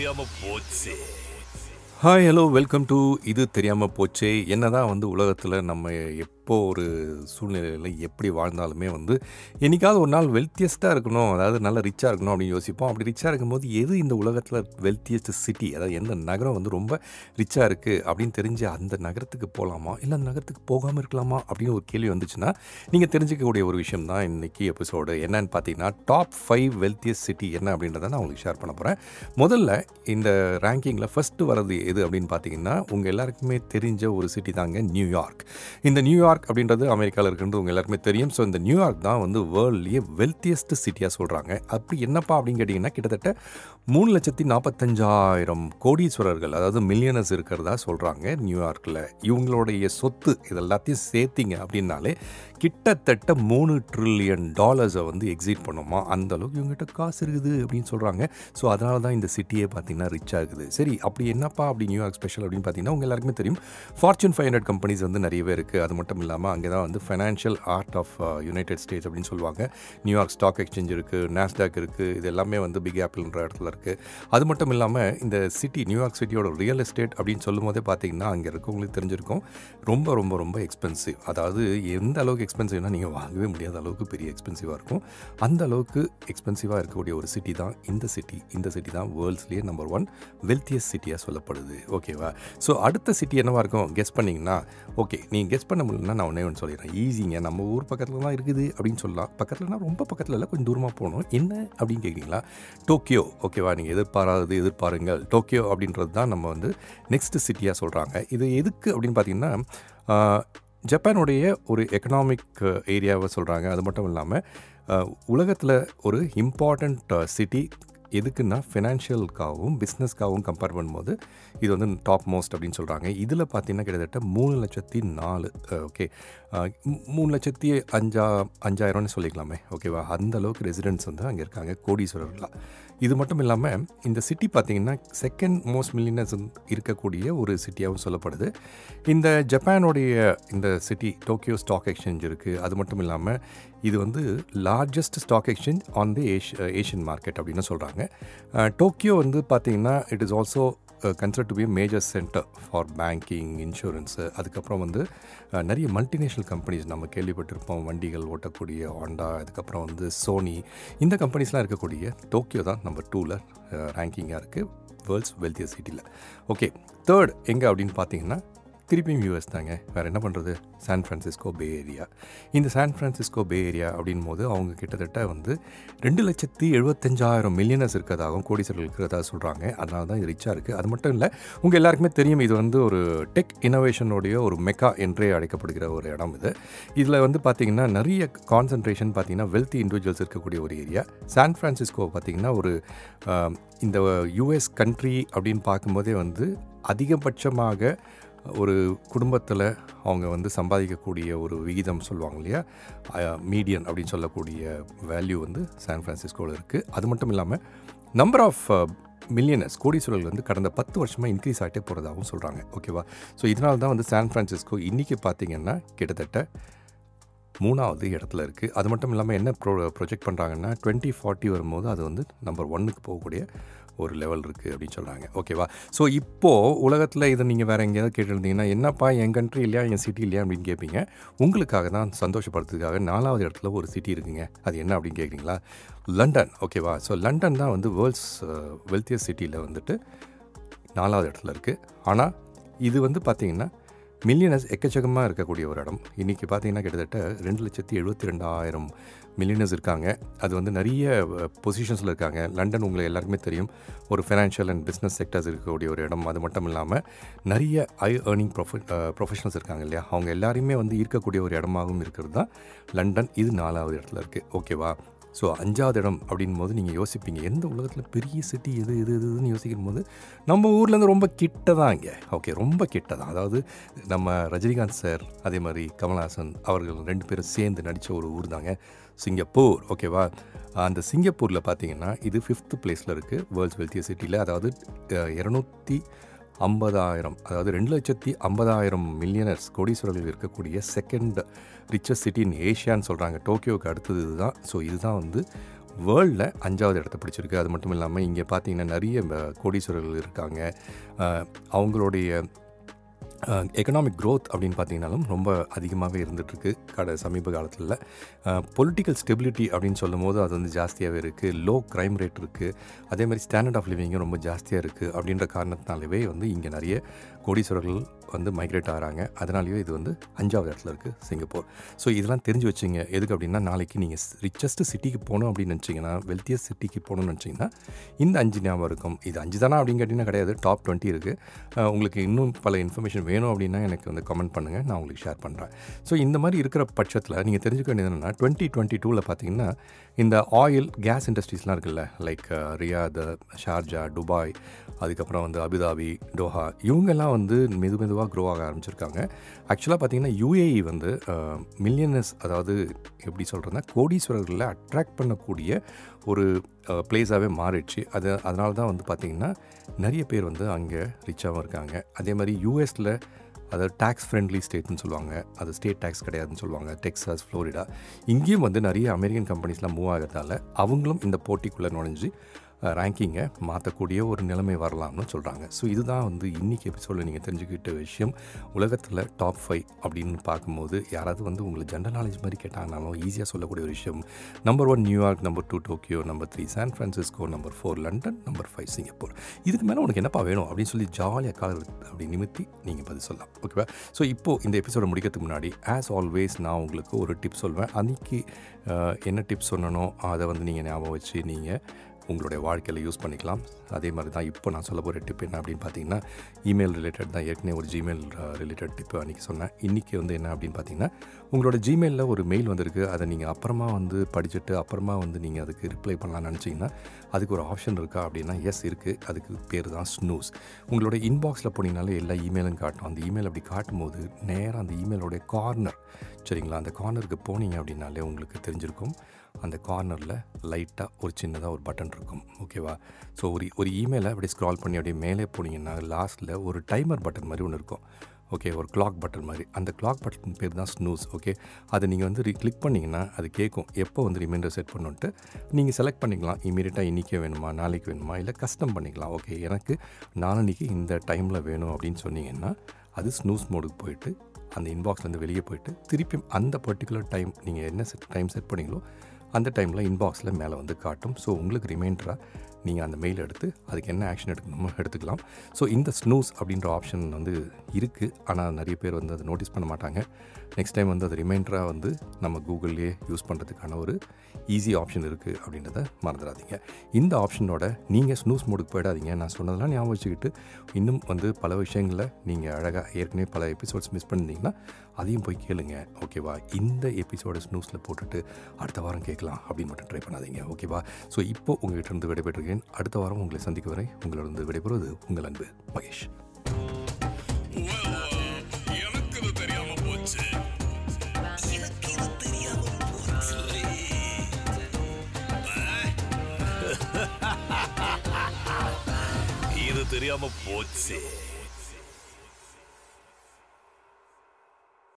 தெரியாம போச்சு. Hi hello welcome to இது தெரியாமல் போச்சே. என்னதான் வந்து உலகத்தில் நம்ம எப் எப்போ ஒரு சூழ்நிலையில் எப்படி வாழ்ந்தாலுமே வந்து என்றைக்காவது ஒரு நாள் வெல்த்தியஸ்ட்டாக இருக்கணும் அதாவது நல்ல ரிச்சாக இருக்கணும் அப்படின்னு யோசிப்போம். அப்படி ரிச்சாக இருக்கும்போது எது இந்த உலகத்தில் வெல்த்தியஸ்ட் சிட்டி அதாவது எந்த நகரம் வந்து ரொம்ப ரிச்சாக இருக்குது அப்படின்னு தெரிஞ்சு அந்த நகரத்துக்கு போகலாமா இல்லை அந்த நகரத்துக்கு போகாமல் இருக்கலாமா? அப்படின்னு ஒரு கேள்வி வந்துச்சுன்னா நீங்கள் தெரிஞ்சிக்கக்கூடிய ஒரு விஷயம் தான் இன்றைக்கி எபிசோடு என்னன்னு பார்த்தீங்கன்னா டாப் ஃபைவ் வெல்த்தியஸ்ட் சிட்டி என்ன அப்படின்றத நான் உங்களுக்கு ஷேர் பண்ண போகிறேன் முதல்ல இந்த ரேங்கிங்கில் ஃபஸ்ட்டு வரது எது அப்படின்னு பார்த்தீங்கன்னா உங்கள் எல்லாருக்குமே தெரிஞ்ச ஒரு சிட்டி தாங்க நியூயார்க். இந்த நியூயார்க் அப்படின்றது அமெரிக்காவில் இருக்குன்றது உங்கள் எல்லாருக்குமே தெரியும். ஸோ இந்த நியூயார்க் தான் வந்து வேர்ல்ட்லேயே வெல்த்தியஸ்ட் சிட்டியாக சொல்கிறாங்க அப்படி என்னப்பா அப்படின்னு கேட்டிங்கன்னா கிட்டத்தட்ட மூணு லட்சத்தி நாற்பத்தஞ்சாயிரம் கோடீஸ்வரர்கள் அதாவது மில்லியனர்ஸ் இருக்கிறதா சொல்கிறாங்க நியூயார்க்கில் இவங்களுடைய சொத்து இது எல்லாத்தையும் சேர்த்திங்க அப்படின்னாலே கிட்டத்தட்ட மூணு ட்ரில்லியன் டாலர்ஸை வந்து எக்ஸிட் பண்ணுமா? அந்தளவுக்கு இவங்ககிட்ட காசு இருக்குது அப்படின்னு சொல்கிறாங்க ஸோ அதனால தான் இந்த சிட்டியே பார்த்தீங்கன்னா ரிச் ஆகுது. சரி அப்படி என்னப்பா அப்படி நியூயார்க் ஸ்பெஷல் அப்படின்னு பார்த்தீங்கன்னா உங்கள் எல்லாருக்குமே தெரியும். ஃபார்ச்சூன் ஃபைவ் ஹண்ட்ரட் கம்பெனிஸ் வந்து நிறையவே இருக்குது அது மட்டும் இல்லாமல் அங்கே தான் வந்து financial heart of United States அப்படின்னு சொல்லுவாங்க. நியூயார்க் ஸ்டாக் எக்ஸ்சேஞ்ச் இருக்குது நாஸ்டாக் இருக்குது இது எல்லாமே வந்து பிக் ஆப்பிள்ன்ற இடத்துல இருக்குது அது மட்டும் இல்லாமல் இந்த சிட்டி நியூயார்க் சிட்டியோட ரியல் எஸ்டேட் அப்படின்னு சொல்லும் போதே பார்த்தீங்கன்னா அங்கே இருக்கவங்களுக்கு தெரிஞ்சிருக்கும். ரொம்ப ரொம்ப ரொம்ப எக்ஸ்பென்சிவ் அதாவது எந்த அளவுக்கு எக்ஸ்பென்சிவ்னா நீங்கள் வாங்கவே முடியாத அளவுக்கு பெரிய எக்ஸ்பென்சிவாக இருக்கும். அந்த அளவுக்கு எக்ஸ்பென்சிவாக இருக்கக்கூடிய ஒரு சிட்டி தான் இந்த சிட்டி இந்த சிட்டி தான் வேர்ல்ட்ஸ்லேயே நம்பர் ஒன் வெல்த்தியஸ்ட் சிட்டியாக சொல்லப்படுது. ஓகேவா ஸோ அடுத்த சிட்டி என்னவாக இருக்கும்? கெஸ் பண்ணிங்கன்னா ஓகே நீங்கள் கெஸ் பண்ண முடியல முடியலன்னா நான் ஒன்றே ஒன்று சொல்லிடுறேன். ஈஸிங்க நம்ம ஊர் பக்கத்தில் தான் இருக்குது அப்படின்னு சொல்லலாம். பக்கத்துலனா ரொம்ப பக்கத்தில் இல்லை கொஞ்சம் தூரமாக போகணும். என்ன? அப்படின்னு கேட்குறீங்களா டோக்கியோ. ஓகேவா நீங்கள் எதிர்பாராதது எதிர்பாருங்கள். டோக்கியோ அப்படின்றது தான் நம்ம வந்து நெக்ஸ்ட்டு சிட்டியாக சொல்கிறாங்க இது எதுக்கு அப்படின்னு பார்த்தீங்கன்னா ஜப்பானுடைய ஒரு எக்கனாமிக் ஏரியாவை சொல்கிறாங்க அது மட்டும் இல்லாமல் உலகத்தில் ஒரு இம்பார்ட்டண்ட் சிட்டி எதுக்குன்னா ஃபினான்ஷியலுக்காகவும் பிஸ்னஸ்க்காகவும் கம்பேர் பண்ணும்போது இது வந்து டாப் மோஸ்ட் அப்படின்னு சொல்கிறாங்க இதில் பார்த்தீங்கன்னா கிட்டத்தட்ட மூணு லட்சத்தி நாலு ஓகே மூணு லட்சத்தி அஞ்சா அஞ்சாயிரம்னு சொல்லிக்கலாமே ஓகேவா அந்த அளவுக்கு ரெசிடென்ட்ஸ் வந்து அங்கே இருக்காங்க கோடீஸ்வரர்களாக இது மட்டும் இல்லாமல் இந்த சிட்டி பார்த்தீங்கன்னா செகண்ட் மோஸ்ட் மில்லியனர்ஸ் இருக்கக்கூடிய ஒரு சிட்டியாகவும் சொல்லப்படுது. இந்த ஜப்பானுடைய இந்த சிட்டி டோக்கியோ ஸ்டாக் எக்ஸ்சேஞ்ச் இருக்குது அது மட்டும் இல்லாமல் இது வந்து largest stock exchange on the ஏஷ் Asian market அப்படின்னு சொல்கிறாங்க டோக்கியோ uh, வந்து பார்த்திங்கன்னா it is also consider to be major centre for banking insurance அதுக்கப்புறம் வந்து uh, நிறைய மல்டிநேஷ்னல் கம்பெனிஸ் நம்ம கேள்விப்பட்டிருப்போம். வண்டிகள் ஓட்டக்கூடிய ஹோண்டா அதுக்கப்புறம் வந்து சோனி இந்த கம்பெனிஸ்லாம் இருக்கக்கூடிய டோக்கியோ தான் நம்பர் டூவில் ரேங்கிங்காக இருக்குது வேர்ல்ட்ஸ் வெல்த்தியர் சிட்டியில் ஓகே தேர்ட் எங்கே அப்படின்னு பார்த்தீங்கன்னா திருப்பியும் யூஎஸ் தாங்க. வேறு என்ன பண்ணுறது சான் ஃப்ரான்சிஸ்கோ பே ஏரியா இந்த சான் ஃப்ரான்சிஸ்கோ பே ஏரியா அப்படின் போது அவங்க கிட்டத்தட்ட வந்து ரெண்டு லட்சத்தி எழுபத்தஞ்சாயிரம் மில்லியனர்ஸ் இருக்கிறதாகவும் கோடீஸ்வரர்கள் இருக்கிறதா சொல்கிறாங்க அதனால தான் இது ரிச்சாக இருக்குது அது மட்டும் இல்லை உங்கள் எல்லாருக்குமே தெரியும் இது வந்து ஒரு டெக் இனோவேஷனுடைய ஒரு மெக்கா என்றே அழைக்கப்படுகிற ஒரு இடம் இது. இதில் வந்து பார்த்திங்கன்னா நிறைய கான்சன்ட்ரேஷன் பார்த்திங்கன்னா வெல்த்தி இண்டிவிஜுவல்ஸ் இருக்கக்கூடிய ஒரு ஏரியா சான் ஃப்ரான்சிஸ்கோ பார்த்திங்கன்னா ஒரு இந்த யூஎஸ் கண்ட்ரி அப்படின்னு பார்க்கும்போதே வந்து அதிகபட்சமாக ஒரு குடும்பத்தில் அவங்க வந்து சம்பாதிக்கக்கூடிய ஒரு விகிதம் சொல்லுவாங்க இல்லையா? மீடியன் அப்படின்னு சொல்லக்கூடிய வேல்யூ வந்து சான் ஃப்ரான்சிஸ்கோவில் இருக்குது அது மட்டும் இல்லாமல் நம்பர் ஆஃப் மில்லியனர்ஸ் கோடீஸ்வரர்கள் வந்து கடந்த பத்து வருஷமாக இன்க்ரீஸ் ஆகிட்டே போகிறதாகவும் சொல்கிறாங்க ஓகேவா ஸோ இதனால தான் வந்து சான் ஃப்ரான்சிஸ்கோ இன்றைக்கி பார்த்தீங்கன்னா கிட்டத்தட்ட மூணாவது இடத்துல இருக்குது அது மட்டும் இல்லாமல் என்ன ப்ரோ ப்ரொஜெக்ட் பண்ணுறாங்கன்னா டுவெண்ட்டி ஃபார்ட்டி வரும்போது அது வந்து நம்பர் ஒன்னுக்கு போகக்கூடிய ஒரு லெவல் இருக்குது அப்படின்னு சொல்கிறாங்க ஓகேவா ஸோ இப்போது உலகத்தில் இதை நீங்கள் வேறு எங்கேயாவது கேட்டிருந்தீங்கன்னா என்னப்பா என் கண்ட்ரி இல்லையா என் சிட்டி இல்லையா அப்படின்னு கேட்பீங்க உங்களுக்காக தான் சந்தோஷப்படுறதுக்காக நாலாவது இடத்துல ஒரு சிட்டி இருக்குங்க. அது என்ன அப்படின்னு கேட்குறீங்களா லண்டன் ஓகேவா ஸோ லண்டன் தான் வந்து வேர்ல்ட்ஸ் வெல்த்தியர் சிட்டியில் வந்துட்டு நாலாவது இடத்துல இருக்குது ஆனால் இது வந்து பார்த்திங்கன்னா மில்லியனர்ஸ் எக்கச்சக்கமாக இருக்கக்கூடிய ஒரு இடம். இன்றைக்கி பார்த்தீங்கன்னா கிட்டத்தட்ட ரெண்டு லட்சத்தி எழுபத்தி ரெண்டாயிரம் மில்லியனர்ஸ் இருக்காங்க. அது வந்து நிறைய பொசிஷன்ஸில் இருக்காங்க. லண்டன் உங்களை எல்லாருக்குமே தெரியும். ஒரு ஃபினான்ஷியல் அண்ட் பிஸ்னஸ் செக்டர்ஸ் இருக்கக்கூடிய ஒரு இடம். அது மட்டும் இல்லாமல் நிறைய ஐ ஏர்னிங் ப்ரொஃப ப்ரொஃபஷனல்ஸ் இருக்காங்க இல்லையா? அவங்க எல்லாரையுமே வந்து ஈர்க்கக்கூடிய ஒரு இடமாகவும் இருக்கிறது தான் லண்டன். இது நாலாவது இடத்துல இருக்குது ஓகேவா ஸோ அஞ்சாவது இடம் அப்படின் போது நீங்கள் யோசிப்பீங்க எந்த உலகத்தில் பெரிய சிட்டி எது எது எது எதுன்னு யோசிக்கும் போது நம்ம ஊர்லேருந்து ரொம்ப கிட்ட தான் இங்கே. ஓகே ரொம்ப கிட்ட தான் அதாவது நம்ம ரஜினிகாந்த் சார் அதே மாதிரி கமல்ஹாசன் அவர்கள் ரெண்டு பேரும் சேர்ந்து நடித்த ஒரு ஊர் தாங்க சிங்கப்பூர் ஓகேவா அந்த சிங்கப்பூரில் பார்த்தீங்கன்னா இது ஃபிஃப்த் பிளேஸில் இருக்குது வேர்ல்ட்ஸ் வெல்த்தியர் சிட்டியில் அதாவது இரநூத்தி ஐம்பதாயிரம் அதாவது ரெண்டு லட்சத்தி ஐம்பதாயிரம் மில்லியனர்ஸ் கோடீஸ்வரர்கள் இருக்கக்கூடிய செகண்ட் ரிச்சஸ்ட் சிட்டி இன் ஏஷியான்னு சொல்கிறாங்க டோக்கியோவுக்கு அடுத்தது இதுதான். ஸோ இதுதான் வந்து வேர்ல்டில் அஞ்சாவது இடத்த பிடிச்சிருக்கு. அது மட்டும் இல்லாமல் இங்கே பார்த்தீங்கன்னா நிறைய கோடீஸ்வரர்கள் இருக்காங்க. அவங்களுடைய எக்கனாமிக் க்ரோத் அப்படின்னு பார்த்தீங்கன்னாலும் ரொம்ப அதிகமாகவே இருந்துகிட்ருக்கு கடை சமீப காலத்தில் பொலிட்டிக்கல் ஸ்டெபிலிட்டி அப்படின்னு சொல்லும் போது அது வந்து ஜாஸ்தியாகவே இருக்குது லோ க்ரைம் ரேட் இருக்குது அதே மாதிரி ஸ்டாண்டர்ட் ஆஃப் லிவிங்கும் ரொம்ப ஜாஸ்தியாக இருக்குது அப்படின்ற காரணத்தினாலவே வந்து இங்கே நிறைய கோடீஸ்வரர்கள் வந்து மைக்ரேட் ஆகிறாங்க. அதனாலேயே இது வந்து அஞ்சாவது இடத்துல இருக்குது சிங்கப்பூர். ஸோ இதெல்லாம் தெரிஞ்சு வச்சுங்க. எதுக்கு அப்படின்னா நாளைக்கு நீங்கள் ரிச்சஸ்ட் சிட்டிக்கு போகணும் அப்படின்னு நினச்சிங்கன்னா வெல்த்தியஸ்ட் சிட்டிக்கு போகணும்னு நினச்சிங்கன்னா இந்த அஞ்சு ஞாபகம் இருக்கும். இது அஞ்சு தானா அப்படின்னு கேட்டிங்கன்னா கிடையாது. டாப் டுவெண்ட்டி இருக்குது உங்களுக்கு இன்னும் பல இன்ஃபர்மேஷன் வேணும் அப்படின்னா எனக்கு வந்து கமெண்ட் பண்ணுங்கள் நான் உங்களுக்கு ஷேர் பண்ணுறேன் ஸோ இந்த மாதிரி இருக்கிற பட்சத்தில் நீங்கள் தெரிஞ்சுக்க வேண்டியது என்னென்னா டுவெண்ட்டி டுவெண்ட்டி டூவில் பார்த்தீங்கன்னா இந்த ஆயில் கேஸ் இண்டஸ்ட்ரீஸ்லாம் இருக்குல்ல லைக் ரியாத் ஷார்ஜா துபாய் அதுக்கப்புறம் வந்து அபுதாபி டோஹா இவங்கெல்லாம் வந்து மெது மெதுவாக க்ரோ ஆக ஆரம்பிச்சிருக்காங்க. ஆக்சுவலாக பார்த்தீங்கன்னா யூஏஇ வந்து மில்லியனஸ் அதாவது எப்படி சொல்கிறதுனா கோடீஸ்வரர்களை அட்ராக்ட் பண்ணக்கூடிய ஒரு பிளேஸாகவே மாறிடுச்சு. அது அதனால தான் வந்து பார்த்திங்கன்னா நிறைய பேர் வந்து அங்கே ரிச்சாகவும் இருக்காங்க. அதே மாதிரி யூஎஸில் அதாவது டேக்ஸ் ஃப்ரெண்ட்லி ஸ்டேட்னு சொல்லுவாங்க. அது ஸ்டேட் டேக்ஸ் கிடையாதுன்னு சொல்லுவாங்க. டெக்ஸாஸ் ஃப்ளோரிடா இங்கேயும் வந்து நிறைய அமெரிக்கன் கம்பெனிஸ்லாம் மூவ் ஆகிறதால அவங்களும் இந்த போட்டிக்குள்ளே நுழைஞ்சு ரேங்கிங்கை மாற்றக்கூடிய ஒரு நிலைமை வரலாம்னு சொல்கிறாங்க ஸோ இதுதான் வந்து இன்றைக்கி எபிசோடில் நீங்கள் தெரிஞ்சுக்கிட்ட விஷயம். உலகத்தில் டாப் ஃபைவ் அப்படின்னு பார்க்கும்போது யாராவது வந்து உங்களுக்கு ஜென்ரல் நாலேஜ் மாதிரி கேட்டாங்கனாலும் ஈஸியாக சொல்லக்கூடிய ஒரு விஷயம். Number one New York number two Tokyo number three San Francisco number four London number five Singapore இதுக்கு மேலே உனக்கு என்னப்பா வேணும் அப்படின்னு சொல்லி ஜாலியாக காலர் அப்படி நிமித்தி நீங்கள் பதில் சொல்லலாம். ஓகேவா ஸோ இப்போது இந்த எபிசோடை முடிக்கிறதுக்கு முன்னாடி ஆஸ் ஆல்வேஸ் நான் உங்களுக்கு ஒரு டிப் சொல்வேன். அன்றைக்கி என்ன டிப்ஸ் சொன்னனோ அதை வந்து நீங்கள் ஞாபகம் வச்சு நீங்கள் உங்களுடைய வாழ்க்கையில் யூஸ் பண்ணிக்கலாம். அதே மாதிரி தான் இப்போ நான் சொல்ல போகிற டிப் என்ன அப்படின்னு பார்த்தீங்கன்னா இமெயில் ரிலேட்டட் தான் ஏற்கனவே ஒரு ஜிமெயில் ரிலேட்டட் டிப்பு அன்றைக்கி சொன்னேன். இன்றைக்கி வந்து என்ன அப்படின்னு பார்த்தீங்கன்னா உங்களோட ஜிமெயிலில் ஒரு மெயில் வந்திருக்கு. அதை நீங்கள் அப்புறமா வந்து படிச்சுட்டு அப்புறமா வந்து நீங்கள் அதுக்கு ரிப்ளை பண்ணலாம்னு நினச்சிங்கன்னா அதுக்கு ஒரு ஆப்ஷன் இருக்கா அப்படின்னா எஸ் இருக்குது அதுக்கு பேர் தான் ஸ்னூஸ் உங்களோட இன்பாக்ஸில் போனீங்கனாலே எல்லா இமெயிலும் காட்டும். அந்த இமெயில் அப்படி காட்டும்போது நேராக அந்த இமெயிலோடைய கார்னர் சரிங்களா? அந்த கார்னருக்கு போனீங்க அப்படின்னாலே உங்களுக்கு தெரிஞ்சிருக்கும். அந்த கார்னரில் லைட்டாக ஒரு சின்னதாக ஒரு பட்டன் இருக்கும். ஓகேவா ஸோ ஒரு ஒரு இமெயிலை அப்படியே ஸ்க்ரால் பண்ணி அப்படியே மேலே போனீங்கன்னா லாஸ்ட்டில் ஒரு டைமர் பட்டன் மாதிரி ஒன்று இருக்கும். ஓகே ஒரு கிளாக் பட்டன் மாதிரி. அந்த கிளாக் பட்டன் பேர் தான் ஸ்னூஸ் ஓகே அதை நீங்கள் வந்து ரீ கிளிக் பண்ணிங்கன்னா அது கேட்கும். எப்போ வந்து ரிமைண்டர் செட் பண்ணுன்ட்டு நீங்கள் செலக்ட் பண்ணிக்கலாம். இமீடியட்டாக இன்றைக்கே வேணுமா நாளைக்கு வேணுமா இல்லை கஸ்டம் பண்ணிக்கலாம் ஓகே எனக்கு நாளன்னைக்கு இந்த டைமில் வேணும் அப்படின்னு சொன்னீங்கன்னா அது ஸ்னூஸ் மோடுக்கு போயிட்டு அந்த இன்பாக்ஸ்லேருந்து வெளியே போயிட்டு திருப்பியும் அந்த பர்டிகுலர் டைம் நீங்கள் என்ன செட் டைம் செட் பண்ணீங்களோ அந்த டைமில் இன்பாக்ஸில் மேலே வந்து காட்டும். ஸோ உங்களுக்கு ரிமைண்டராக நீங்கள் அந்த மெயில் எடுத்து அதுக்கு என்ன ஆக்ஷன் எடுக்கணுமோ எடுத்துக்கலாம். ஸோ இந்த ஸ்னூஸ் அப்படின்ற ஆப்ஷன் வந்து இருக்குது ஆனால் நிறைய பேர் வந்து அதை நோட்டீஸ் பண்ண மாட்டாங்க. நெக்ஸ்ட் டைம் வந்து அது ரிமைண்டராக வந்து நம்ம கூகுள்லேயே யூஸ் பண்ணுறதுக்கான ஒரு ஈஸி ஆப்ஷன் இருக்குது அப்படின்றத மறந்துடாதீங்க. இந்த ஆப்ஷனோட நீங்கள் ஸ்னூஸ் மோடுக்கு போயிடாதீங்க. நான் சொன்னதெல்லாம் ஞாபகம் வச்சுக்கிட்டு இன்னும் வந்து பல விஷயங்களை நீங்கள் அழகாக ஏற்கனவே பல எபிசோட்ஸ் மிஸ் பண்ணியிருந்தீங்கன்னா அதையும் போய் கேளுங்க. ஓகேவா இந்த எபிசோட ஸ்னூஸில் போட்டுட்டு அடுத்த வாரம் கேட்கலாம் அப்படின்னு மட்டும் ட்ரை பண்ணாதீங்க. ஓகேவா ஸோ இப்போ உங்ககிட்ட இருந்து விடைபெற்றிருக்கேன் அடுத்த வாரம் உங்களை சந்திக்க வரை உங்களிடம் விடைபெறுவது உங்கள் அன்பு மகேஷ். எனக்கு தெரியாம போச்சு இது தெரியாம போச்சு.